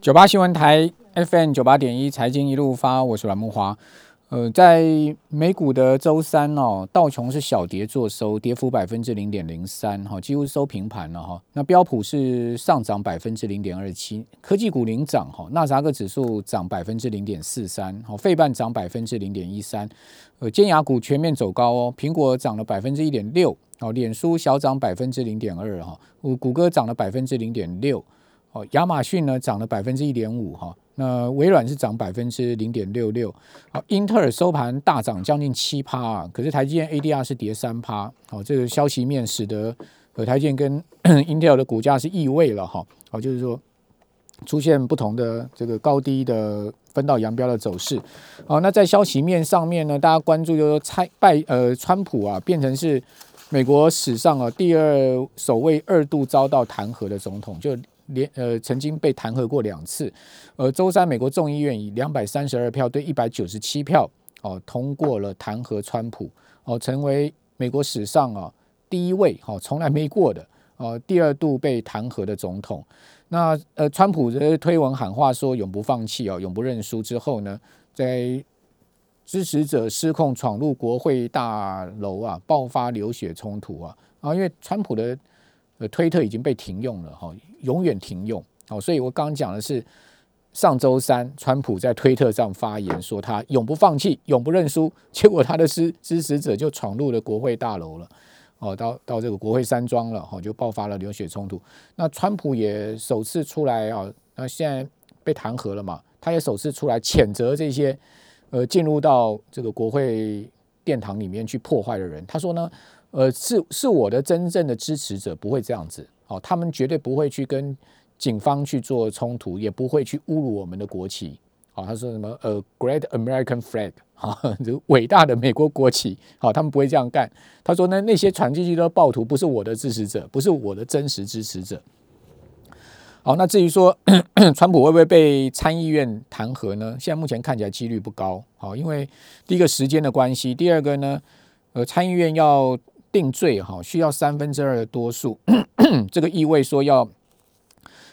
九八新闻台 FM 九八点一财经一路发，我是阮木华。呃，在美股的周三哦，道琼是小跌做收，跌幅百分之零点零三，哈，几乎收平盘了哈。那标普是上涨百分之零点二七，科技股领涨哈，纳扎克指数涨百分之零点四三，好，费半涨百分之零点一三。呃，尖牙股全面走高哦，苹果涨了百分之一点六，哦，脸书小涨百分之零点二哈，谷谷歌涨了百分之零点六，哦，亚马逊呢涨了百分之一点五哈。那微软是涨百分之零点六六，好，英特尔收盘大涨将近七趴啊，可是台积电 ADR 是跌三趴，好，这个消息面使得呃台积电跟英特尔的股价是异位了哈，好，就是说出现不同的这个高低的分道扬镳的走势，好，那在消息面上面呢，大家关注就是猜拜呃川普啊变成是美国史上啊第二首位二度遭到弹劾的总统，就。连呃曾经被弹劾过两次，呃周三美国众议院以两百三十二票对一百九十七票哦通过了弹劾川普哦成为美国史上啊第一位哦从来没过的哦第二度被弹劾的总统。那呃川普的推文喊话说永不放弃哦永不认输之后呢，在支持者失控闯入国会大楼啊爆发流血冲突啊啊因为川普的。呃，推特已经被停用了哈，永远停用。好，所以我刚刚讲的是上周三，川普在推特上发言说他永不放弃，永不认输。结果他的支支持者就闯入了国会大楼了，哦，到到这个国会山庄了，哈，就爆发了流血冲突。那川普也首次出来啊，那现在被弹劾了嘛，他也首次出来谴责这些呃进入到这个国会殿堂里面去破坏的人。他说呢。呃，是是我的真正的支持者不会这样子，哦，他们绝对不会去跟警方去做冲突，也不会去侮辱我们的国旗，好，他说什么呃，Great American Flag，哈，伟大的美国国旗，好，他们不会这样干。他说呢，那些传进去的暴徒不是我的支持者，不是我的真实支持者。好，那至于说 川普会不会被参议院弹劾呢？现在目前看起来几率不高，好，因为第一个时间的关系，第二个呢，呃，参议院要。定罪哈需要三分之二的多数，这个意味说要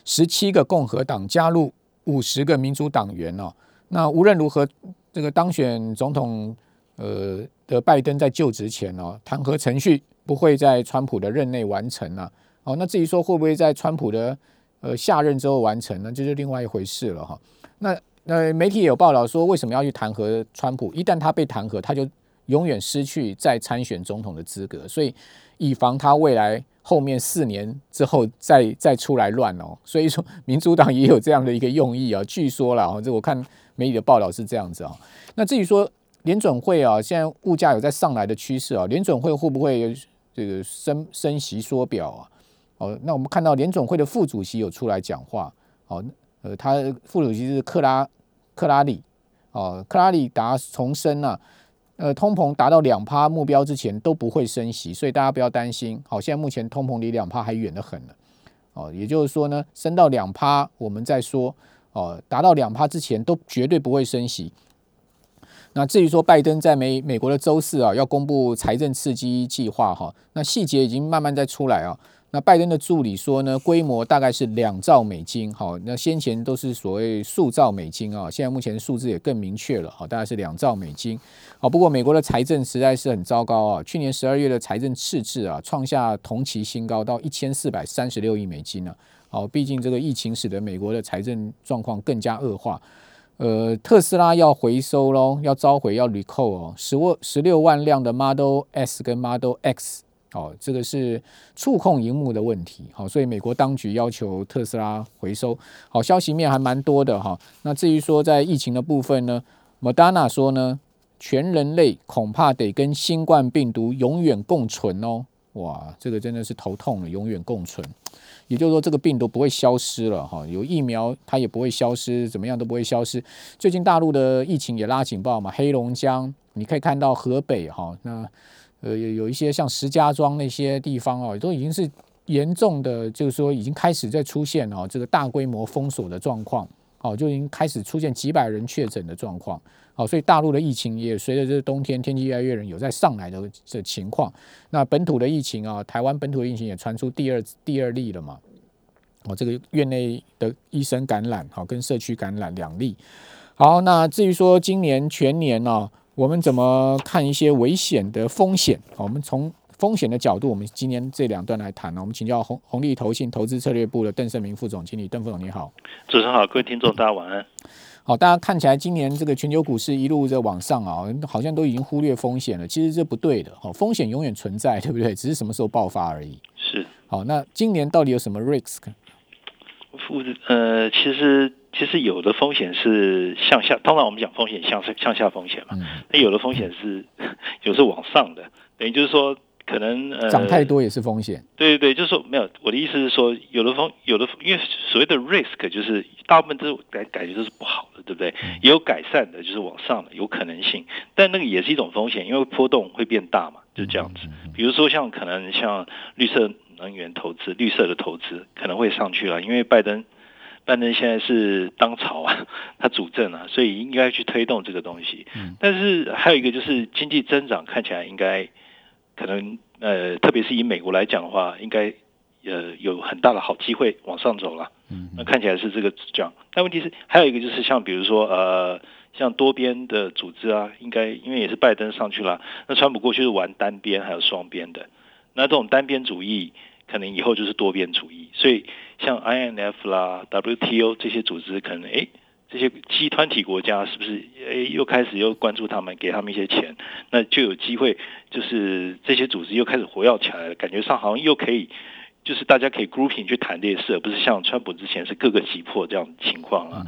十七个共和党加入五十个民主党员哦。那无论如何，这个当选总统呃的拜登在就职前哦，弹劾程序不会在川普的任内完成啊。哦，那至于说会不会在川普的呃下任之后完成呢？就是另外一回事了哈。那那媒体也有报道说，为什么要去弹劾川普？一旦他被弹劾，他就永远失去再参选总统的资格，所以以防他未来后面四年之后再再出来乱哦，所以说民主党也有这样的一个用意啊。据说了啊，这我看媒体的报道是这样子啊。那至于说联准会啊，现在物价有在上来的趋势啊，联准会会不会这个升升息缩表啊？哦，那我们看到联准会的副主席有出来讲话，哦，呃，他副主席是克拉克拉里，哦，克拉里达重申啊。呃，通膨达到两趴目标之前都不会升息，所以大家不要担心。好，现在目前通膨离两趴还远得很呢。哦，也就是说呢，升到两趴我们再说。哦，达到两趴之前都绝对不会升息。那至于说拜登在美美国的周四啊，要公布财政刺激计划哈，那细节已经慢慢在出来啊。那拜登的助理说呢，规模大概是两兆美金，好，那先前都是所谓数兆美金啊，现在目前数字也更明确了，好，大概是两兆美金，好，不过美国的财政实在是很糟糕啊，去年十二月的财政赤字啊，创下同期新高，到一千四百三十六亿美金呢，好，毕竟这个疫情使得美国的财政状况更加恶化，呃，特斯拉要回收喽，要召回要 recall 哦，十万十六万辆的 Model S 跟 Model X。哦，这个是触控荧幕的问题，好，所以美国当局要求特斯拉回收。好，消息面还蛮多的哈。那至于说在疫情的部分呢，Moderna 说呢，全人类恐怕得跟新冠病毒永远共存哦。哇，这个真的是头痛了，永远共存。也就是说，这个病毒不会消失了哈，有疫苗它也不会消失，怎么样都不会消失。最近大陆的疫情也拉警报嘛，黑龙江你可以看到河北哈那。呃，有有一些像石家庄那些地方哦，都已经是严重的，就是说已经开始在出现哦，这个大规模封锁的状况，哦，就已经开始出现几百人确诊的状况，哦，所以大陆的疫情也随着这个冬天天气越来越冷，有在上来的这情况。那本土的疫情啊，台湾本土的疫情也传出第二第二例了嘛？哦，这个院内的医生感染，好，跟社区感染两例。好，那至于说今年全年呢，我们怎么看一些危险的风险？我们从风险的角度，我们今天这两段来谈呢。我们请教红红利投信投资策略部的邓胜明副总经理，邓副总你好。主持人好，各位听众大家晚安。好，大家看起来今年这个全球股市一路在往上啊，好像都已经忽略风险了。其实这不对的，好，风险永远存在，对不对？只是什么时候爆发而已。是。好，那今年到底有什么 risk？负呃，其实其实有的风险是向下，通常我们讲风险向上向下风险嘛。那有的风险是 有时往上的，等于就是说。可能呃，涨太多也是风险。对对对，就是说没有。我的意思是说，有的风，有的因为所谓的 risk 就是大部分都感感觉都是不好的，对不对？也有改善的，就是往上的有可能性。但那个也是一种风险，因为波动会变大嘛，就这样子。比如说像可能像绿色能源投资、绿色的投资可能会上去了，因为拜登拜登现在是当朝啊，他主政啊，所以应该去推动这个东西。嗯但是还有一个就是经济增长看起来应该。可能呃，特别是以美国来讲的话，应该呃有很大的好机会往上走了。嗯，那看起来是这个这样。但问题是还有一个就是像比如说呃，像多边的组织啊，应该因为也是拜登上去了，那川普过去是玩单边还有双边的，那这种单边主义可能以后就是多边主义。所以像 INF 啦、WTO 这些组织可能哎。这些集团体国家是不是诶又开始又关注他们，给他们一些钱，那就有机会，就是这些组织又开始活跃起来了，感觉上好像又可以，就是大家可以 grouping 去谈这些事，而不是像川普之前是各个击破这样的情况啊。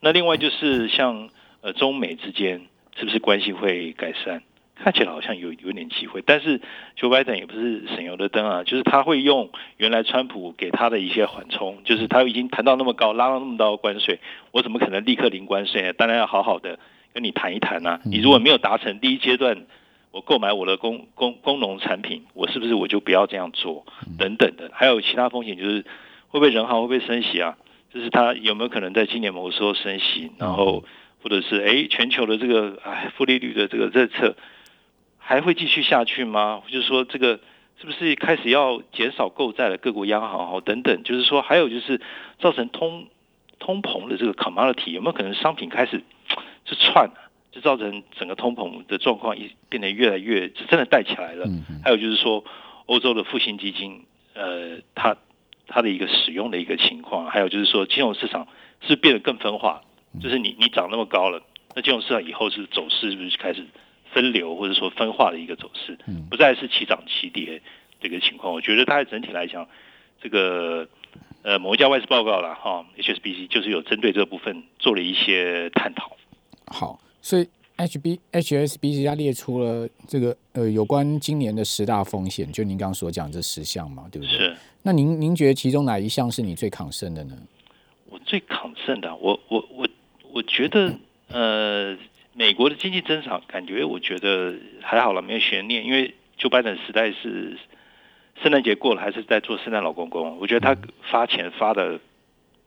那另外就是像呃中美之间是不是关系会改善？看起来好像有有点机会，但是 Joe Biden 也不是省油的灯啊，就是他会用原来川普给他的一些缓冲，就是他已经谈到那么高，拉到那么高的关税，我怎么可能立刻零关税呢？当然要好好的跟你谈一谈呐。你如果没有达成第一阶段，我购买我的工工工农产品，我是不是我就不要这样做？等等的，还有其他风险，就是会不会人行会不会升息啊？就是他有没有可能在今年某个时候升息，然后或者是哎全球的这个哎负利率的这个政策。还会继续下去吗？就是说，这个是不是开始要减少购债了？各国央行哦等等，就是说，还有就是造成通通膨的这个 commodity 有没有可能商品开始 是串，就造成整个通膨的状况一变得越来越真的带起来了？还有就是说，欧洲的复兴基金，呃，它它的一个使用的一个情况，还有就是说，金融市场是变得更分化，就是你你涨那么高了，那金融市场以后是走势是不是开始？分流或者说分化的一个走势，不再是齐涨齐跌这个情况。我觉得大概整体来讲，这个呃某一家外资报告了哈，HSBC 就是有针对这部分做了一些探讨。好，所以 HB HSBC 它列出了这个呃有关今年的十大风险，就您刚刚所讲这十项嘛，对不对？是。那您您觉得其中哪一项是你最抗胜的呢？我最抗胜的，我我我我觉得呃。美国的经济增长感觉，我觉得还好了，没有悬念。因为就拜登时代是圣诞节过了，还是在做圣诞老公公。我觉得他发钱发的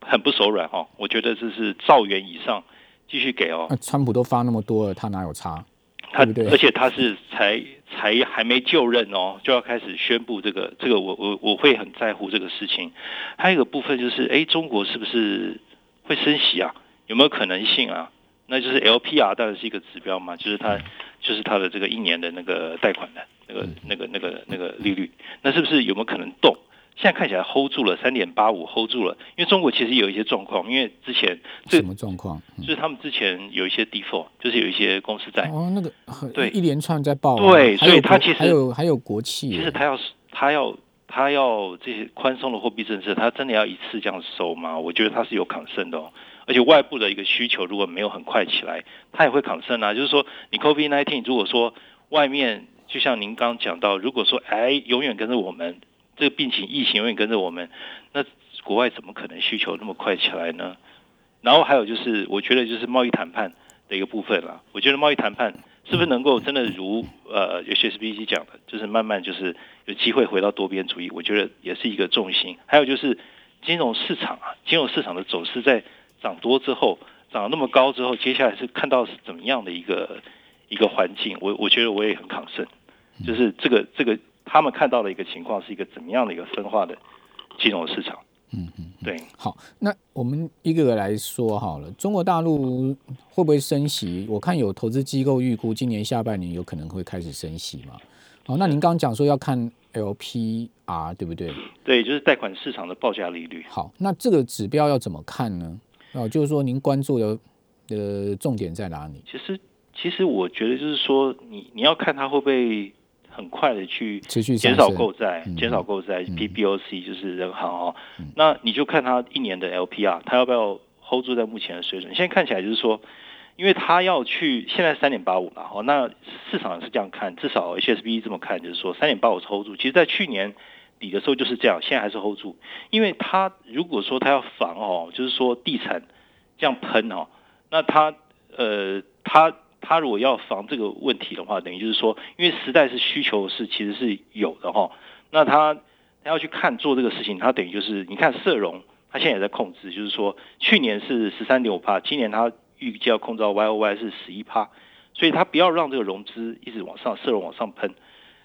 很不手软哦。我觉得这是兆元以上继续给哦。那川普都发那么多了，他哪有差？他对？而且他是才才还没就任哦，就要开始宣布这个这个，我我我会很在乎这个事情。还有一个部分就是，哎，中国是不是会升息啊？有没有可能性啊？那就是 LPR 当然是一个指标嘛，就是它就是它的这个一年的那个贷款的那个那个那个那个利率，那是不是有没有可能动？现在看起来 hold 住了三点八五，hold 住了。因为中国其实有一些状况，因为之前什么状况？就是他们之前有一些 default，就是有一些公司在哦，那个对一连串在报对，所以它其实还有还有国企，其实它要它要它要这些宽松的货币政策，它真的要一次这样收吗？我觉得它是有抗胜的哦。而且外部的一个需求如果没有很快起来，它也会抗生啊。就是说，你 COVID-19 如果说外面就像您刚刚讲到，如果说哎永远跟着我们，这个病情疫情永远跟着我们，那国外怎么可能需求那么快起来呢？然后还有就是，我觉得就是贸易谈判的一个部分了。我觉得贸易谈判是不是能够真的如呃有些 s b c 讲的，就是慢慢就是有机会回到多边主义？我觉得也是一个重心。还有就是金融市场啊，金融市场的走势在。涨多之后，涨那么高之后，接下来是看到是怎么样的一个一个环境？我我觉得我也很抗胜，就是这个这个他们看到的一个情况是一个怎么样的一个分化的金融市场？嗯嗯，对。好，那我们一个个来说好了。中国大陆会不会升息？我看有投资机构预估今年下半年有可能会开始升息嘛？好，那您刚刚讲说要看 LPR 对不对？对，就是贷款市场的报价利率。好，那这个指标要怎么看呢？哦，就是说您关注的呃重点在哪里？其实，其实我觉得就是说，你你要看它会不会。很快的去持续减少购债，减少购债，PBOC 就是人行哦。那你就看它一年的 LPR，它要不要 hold 住在目前的水准？现在看起来就是说，因为它要去现在三点八五了哦，那市场是这样看，至少 HSB 这么看，就是说三点八五 hold 住。其实，在去年底的时候就是这样，现在还是 hold 住。因为它如果说它要防哦，就是说地产这样喷哦，那它呃它。他如果要防这个问题的话，等于就是说，因为时代是需求是其实是有的哈，那他他要去看做这个事情，他等于就是你看社融，他现在也在控制，就是说去年是十三点五帕，今年他预计要控制到 Y O Y 是十一帕，所以他不要让这个融资一直往上，社融往上喷。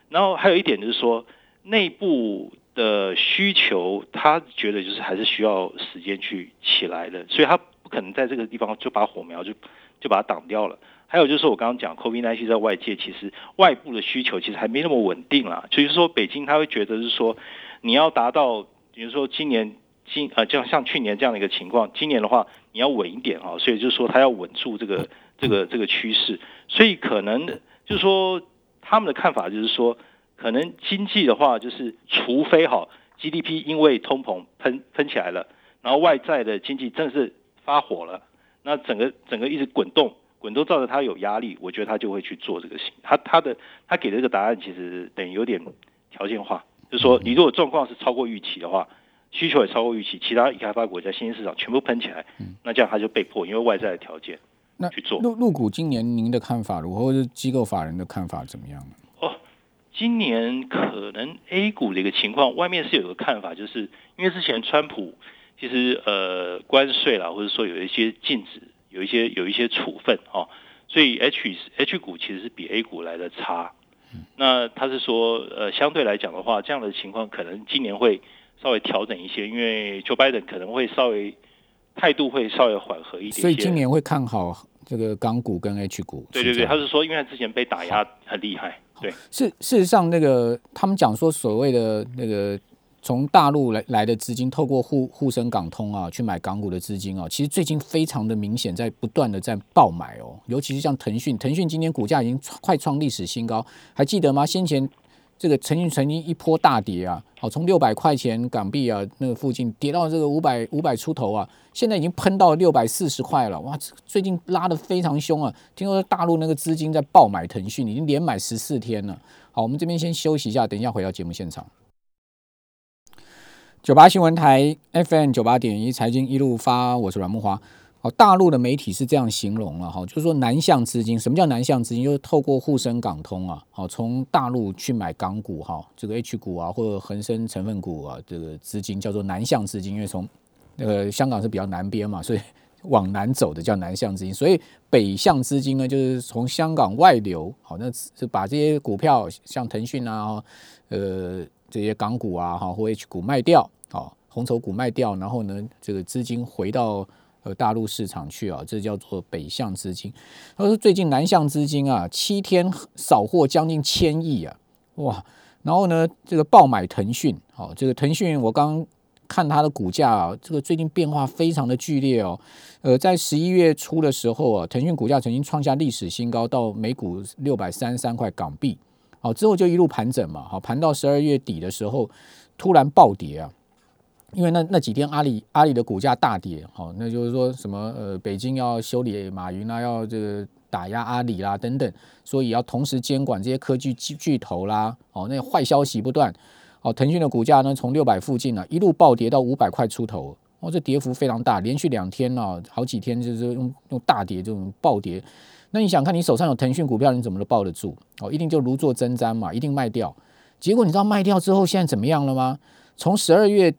然后还有一点就是说，内部的需求，他觉得就是还是需要时间去起来的，所以他不可能在这个地方就把火苗就就把它挡掉了。还有就是我刚刚讲，COVID-19 在外界其实外部的需求其实还没那么稳定啦，所以说北京他会觉得是说你要达到，比如说今年今呃这样像去年这样的一个情况，今年的话你要稳一点啊，所以就是说他要稳住这个这个这个趋势，所以可能就是说他们的看法就是说，可能经济的话就是除非哈 GDP 因为通膨喷喷起来了，然后外在的经济真的是发火了，那整个整个一直滚动。滚都照着他有压力，我觉得他就会去做这个事。他他的他给的这个答案其实等于有点条件化，就是说你如果状况是超过预期的话，需求也超过预期，其他已开发国家新兴市场全部喷起来，那这样他就被迫因为外在的条件那去做。入入股今年您的看法如何？或者机构法人的看法怎么样呢？哦，今年可能 A 股的一个情况，外面是有个看法，就是因为之前川普其实呃关税啦，或者说有一些禁止。有一些有一些处分哦，所以 H H 股其实是比 A 股来的差。那他是说，呃，相对来讲的话，这样的情况可能今年会稍微调整一些，因为 Joe Biden 可能会稍微态度会稍微缓和一点。所以今年会看好这个港股跟 H 股。对对对，他是说，因为他之前被打压很厉害。对，事事实上那个他们讲说所谓的那个。从大陆来来的资金，透过沪沪深港通啊，去买港股的资金啊，其实最近非常的明显，在不断的在爆买哦。尤其是像腾讯，腾讯今天股价已经快创历史新高，还记得吗？先前这个腾讯曾经一波大跌啊，好，从六百块钱港币啊那个附近跌到这个五百五百出头啊，现在已经喷到六百四十块了，哇，最近拉的非常凶啊。听说大陆那个资金在爆买腾讯，已经连买十四天了。好，我们这边先休息一下，等一下回到节目现场。九八新闻台 FM 九八点一财经一路发，我是阮木华。好，大陆的媒体是这样形容了哈，就是说南向资金，什么叫南向资金？就是透过沪深港通啊，好，从大陆去买港股哈，这个 H 股啊，或者恒生成分股啊，这个资金叫做南向资金，因为从那个香港是比较南边嘛，所以 往南走的叫南向资金。所以北向资金呢，就是从香港外流，好，那是把这些股票像腾讯啊，呃。这些港股啊，哈或 H 股卖掉，啊，红筹股卖掉，然后呢，这个资金回到呃大陆市场去啊，这叫做北向资金。他说最近南向资金啊，七天扫货将近千亿啊，哇！然后呢，这个爆买腾讯，好，这个腾讯我刚看它的股价啊，这个最近变化非常的剧烈哦。呃，在十一月初的时候啊，腾讯股价曾经创下历史新高，到每股六百三十三块港币。好，之后就一路盘整嘛，好，盘到十二月底的时候，突然暴跌啊，因为那那几天阿里阿里的股价大跌，好，那就是说什么呃，北京要修理马云啦，要这个打压阿里啦等等，所以要同时监管这些科技巨巨头啦，哦，那坏消息不断，哦，腾讯的股价呢从六百附近呢一路暴跌到五百块出头，哦，这跌幅非常大，连续两天呢，好几天就是用用大跌这种暴跌。那你想看，你手上有腾讯股票，你怎么都抱得住？哦，一定就如坐针毡嘛，一定卖掉。结果你知道卖掉之后现在怎么样了吗？从十二月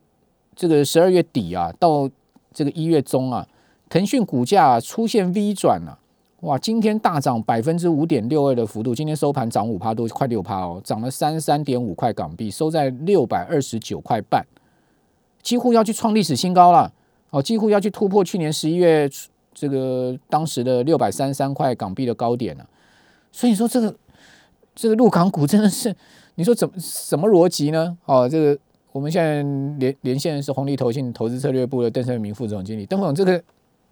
这个十二月底啊，到这个一月中啊，腾讯股价出现 V 转了，哇！今天大涨百分之五点六二的幅度，今天收盘涨五趴多，快六趴哦，涨了三十三点五块港币，收在六百二十九块半。几乎要去创历史新高了，哦，几乎要去突破去年十一月这个当时的六百三十三块港币的高点了。所以说这个这个陆港股真的是，你说怎么什么逻辑呢？哦，这个我们现在连连线的是红利投信投资策略部的邓胜明副总经理，邓总这个。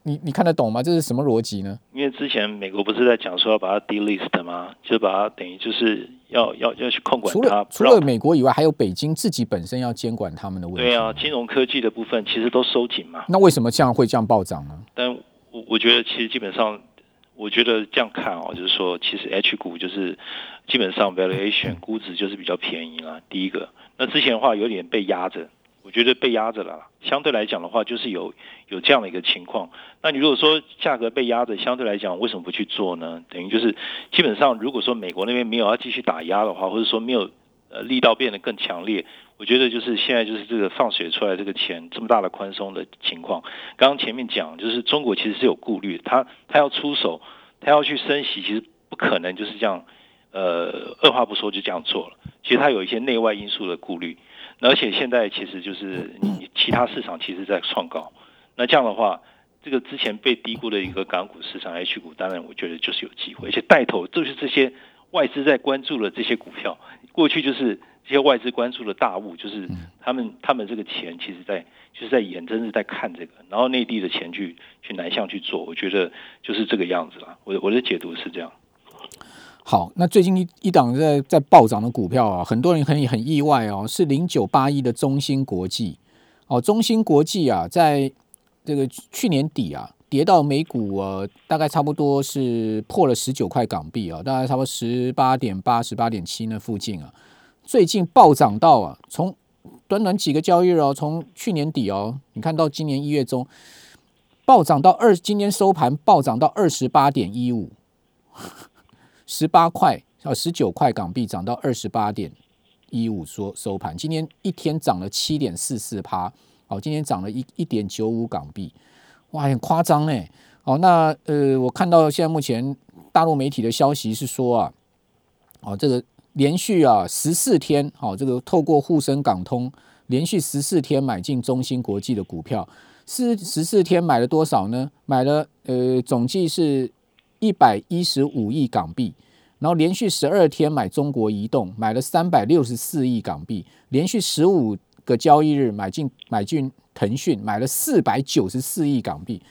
你你看得懂吗？这是什么逻辑呢？因为之前美国不是在讲说要把它 delist 吗？就把它等于就是要要要去控管它。除了除了美国以外，还有北京自己本身要监管他们的问题。对啊，金融科技的部分其实都收紧嘛。那为什么这样会这样暴涨呢？但我我觉得其实基本上，我觉得这样看哦，就是说其实 H 股就是基本上 valuation 估值就是比较便宜啦。第一个，那之前的话有点被压着。我觉得被压着了，相对来讲的话，就是有有这样的一个情况。那你如果说价格被压着，相对来讲，为什么不去做呢？等于就是基本上，如果说美国那边没有要继续打压的话，或者说没有呃力道变得更强烈，我觉得就是现在就是这个放水出来这个钱这么大的宽松的情况。刚刚前面讲，就是中国其实是有顾虑，他他要出手，他要去升息，其实不可能就是这样，呃，二话不说就这样做了。其实它有一些内外因素的顾虑。而且现在其实就是你其他市场其实在创高，那这样的话，这个之前被低估的一个港股市场 H 股，当然我觉得就是有机会，而且带头就是这些外资在关注的这些股票，过去就是这些外资关注的大物，就是他们他们这个钱其实在就是在眼睁睁在看这个，然后内地的钱去去南向去做，我觉得就是这个样子了。我我的解读是这样。好，那最近一一档在在暴涨的股票啊，很多人很很意外哦，是零九八一的中芯国际哦，中芯国际啊，在这个去年底啊，跌到每股呃大概差不多是破了十九块港币啊，大概差不多十八点八、十八点七那附近啊，最近暴涨到啊，从短短几个交易日哦，从去年底哦，你看到今年一月中暴涨到二，今天收盘暴涨到二十八点一五。十八块啊，十九块港币涨到二十八点一五，说收盘，今天一天涨了七点四四趴，哦，今天涨了一一点九五港币，哇，很夸张呢。哦，那呃，我看到现在目前大陆媒体的消息是说啊，哦，这个连续啊十四天，哦，这个透过沪深港通连续十四天买进中芯国际的股票，是十四天买了多少呢？买了呃，总计是。一百一十五亿港币，然后连续十二天买中国移动，买了三百六十四亿港币，连续十五个交易日买进买进腾讯，买了四百九十四亿港币。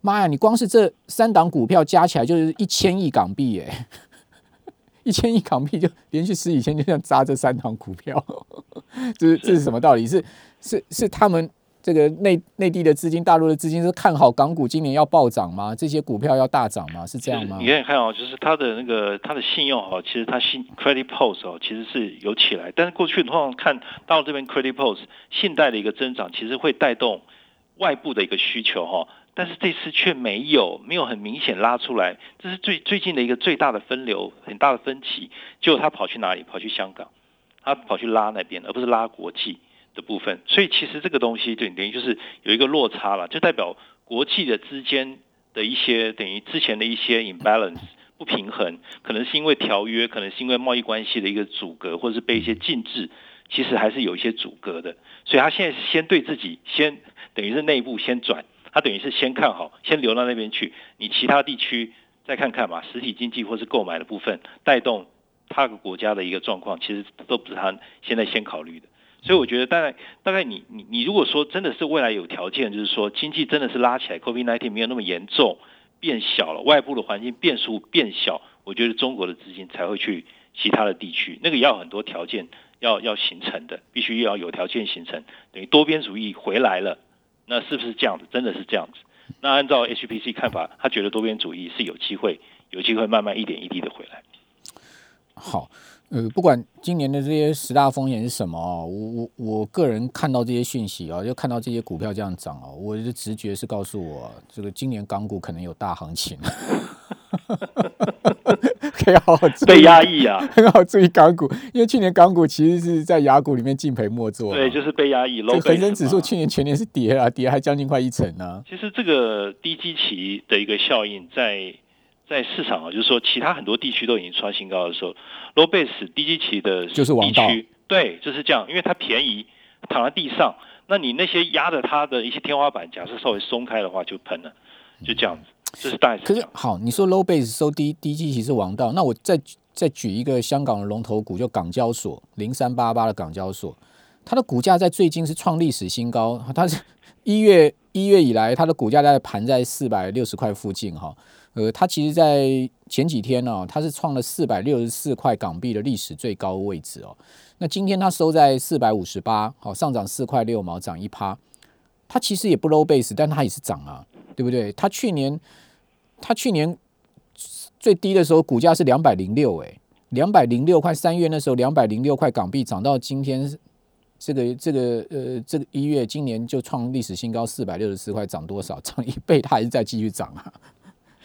妈呀，你光是这三档股票加起来就是一千亿港币耶！一千亿港币就连续十几天就这样砸这三档股票，这是这是什么道理？是是是他们。这个内内地的资金、大陆的资金是看好港股今年要暴涨吗？这些股票要大涨吗？是这样吗？你可以看哦，就是它的那个它的信用哦，其实它信 credit post 哦，其实是有起来。但是过去通常看到这边 credit post 信贷的一个增长，其实会带动外部的一个需求哈。但是这次却没有，没有很明显拉出来。这是最最近的一个最大的分流，很大的分歧。结果他跑去哪里？跑去香港，他跑去拉那边，而不是拉国际。的部分，所以其实这个东西就等于就是有一个落差了，就代表国际的之间的一些等于之前的一些 imbalance 不平衡，可能是因为条约，可能是因为贸易关系的一个阻隔，或者是被一些禁制，其实还是有一些阻隔的。所以他现在是先对自己先等于是内部先转，他等于是先看好，先流到那边去，你其他地区再看看嘛，实体经济或是购买的部分带动他个国家的一个状况，其实都不是他现在先考虑的。所以我觉得大概大概你你你如果说真的是未来有条件，就是说经济真的是拉起来，COVID-19 没有那么严重，变小了，外部的环境变数变小，我觉得中国的资金才会去其他的地区，那个也要很多条件要要形成的，必须要有条件形成，等于多边主义回来了，那是不是这样子？真的是这样子？那按照 HPC 看法，他觉得多边主义是有机会，有机会慢慢一点一滴的回来。好。呃，不管今年的这些十大风险是什么哦，我我我个人看到这些讯息啊，就看到这些股票这样涨哦，我的直觉是告诉我，这个今年港股可能有大行情，可以好好被压抑啊，很好注意港股，因为去年港股其实是在雅股里面敬赔莫做，对，就是被压抑。这恒生指数去年全年是跌啊，跌还将近快一成呢。其实这个低基期的一个效应在。在市场啊，就是说，其他很多地区都已经创新高的时候，low base 低基期的就是王道，对，就是这样，因为它便宜，躺在地上，那那你那些压着它的一些天花板，假设稍微松开的话，就喷了，就这样子。这是大概。可是好，你说 low base 收低低基期是王道，那我再再举一个香港的龙头股，就港交所零三八八的港交所，它的股价在最近是创历史新高，它是一月一月以来，它的股价在盘在四百六十块附近哈。呃，它其实，在前几天呢，它是创了四百六十四块港币的历史最高位置哦。那今天它收在四百五十八，好，上涨四块六毛，涨一趴。它其实也不 low base，但它也是涨啊，对不对？它去年。它去年最低的时候，股价是两百零六，哎，两百零六块。三月那时候两百零六块港币，涨到今天这个这个呃这个一月，今年就创历史新高四百六十四块，涨多少？涨一倍，它还是在继续涨啊。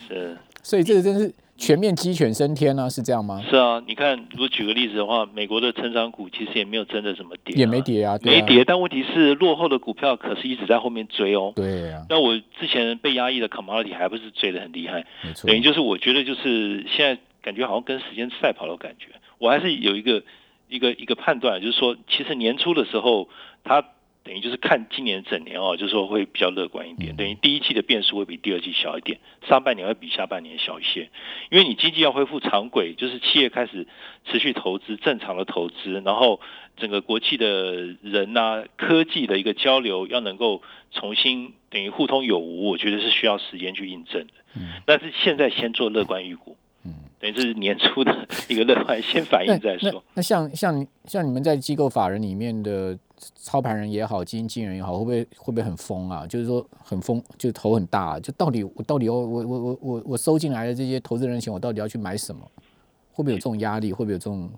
是，所以这个真是。全面鸡犬升天啊，是这样吗？是啊，你看，如果举个例子的话，美国的成长股其实也没有真的什么跌，也没跌啊，没跌。但问题是，落后的股票可是一直在后面追哦。对啊。那我之前被压抑的 commodity 还不是追的很厉害？没错。等于就是我觉得就是现在感觉好像跟时间赛跑的感觉。我还是有一个一个一个判断，就是说，其实年初的时候它。等于就是看今年整年哦，就是说会比较乐观一点。等于第一季的变数会比第二季小一点，上半年会比下半年小一些。因为你经济要恢复常轨，就是企业开始持续投资，正常的投资，然后整个国际的人呐，科技的一个交流要能够重新等于互通有无，我觉得是需要时间去印证的。嗯，但是现在先做乐观预估。等于是年初的一个乐观，先反应再说。那像像像你们在机构法人里面的操盘人也好，基金经理人也好，会不会会不会很疯啊？就是说很疯，就头很大，就到底我到底要我我我我我收进来的这些投资人钱，我到底要去买什么？会不会有这种压力？会不会有这种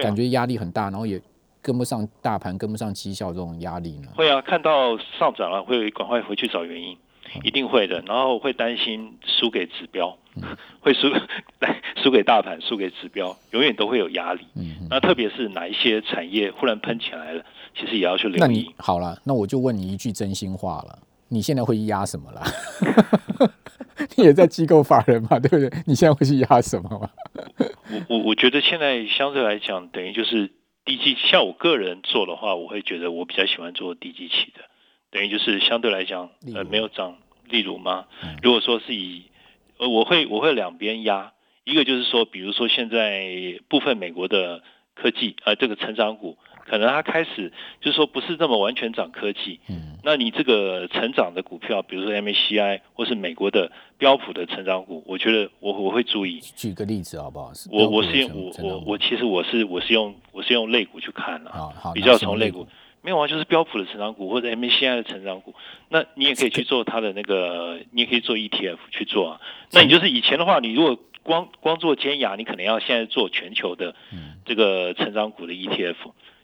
感觉压力很大，然后也跟不上大盘，跟不上绩效这种压力呢？会啊，看到上涨了，会赶快回去找原因。一定会的，然后会担心输给指标，会输 输给大盘，输给指标，永远都会有压力。嗯那特别是哪一些产业忽然喷起来了，其实也要去留意。那你好了，那我就问你一句真心话了，你现在会压什么了？你也在机构法人嘛，对不对？你现在会去压什么吗？我我我觉得现在相对来讲，等于就是低基，像我个人做的话，我会觉得我比较喜欢做低基期的。等于就是相对来讲，呃，没有涨。例如吗？如果说是以，呃，我会我会两边压，一个就是说，比如说现在部分美国的科技，呃，这个成长股，可能它开始就是说不是这么完全涨科技。嗯。那你这个成长的股票，比如说 MACI 或是美国的标普的成长股，我觉得我我会注意。举个例子好不好？我我是用我我我其实我是我是用我是用类股去看的，比较从类股。没有啊，就是标普的成长股或者 MACI 的成长股，那你也可以去做它的那个，你也可以做 ETF 去做啊。那你就是以前的话，你如果光光做尖牙，你可能要现在做全球的这个成长股的 ETF，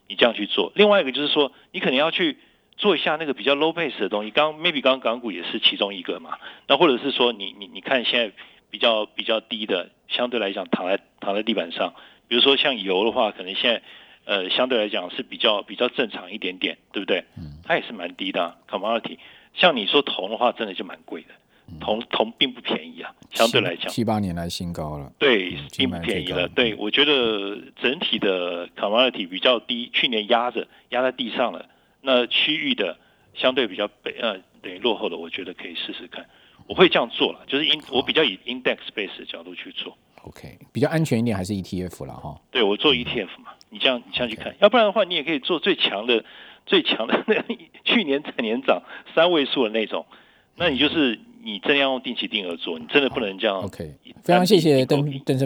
你这样去做。另外一个就是说，你可能要去做一下那个比较 low base 的东西，刚 maybe 刚港股也是其中一个嘛。那或者是说，你你你看现在比较比较低的，相对来讲躺在躺在地板上，比如说像油的话，可能现在。呃，相对来讲是比较比较正常一点点，对不对？嗯，它也是蛮低的，commodity。像你说铜的话，真的就蛮贵的，铜铜并不便宜啊，相对来讲。七八年来新高了。对，并不便宜了。对，我觉得整体的 commodity 比较低，去年压着压在地上了。那区域的相对比较北呃等于落后的，我觉得可以试试看。我会这样做了，就是 in 我比较以 index base 的角度去做。OK，比较安全一点还是 ETF 了哈。对，我做 ETF 嘛。你这样，你这样去看，要不然的话，你也可以做最强的、最强的那 去年整年涨三位数的那种。那你就是你真要用定期定额做，你真的不能这样。OK，非常谢谢邓邓生。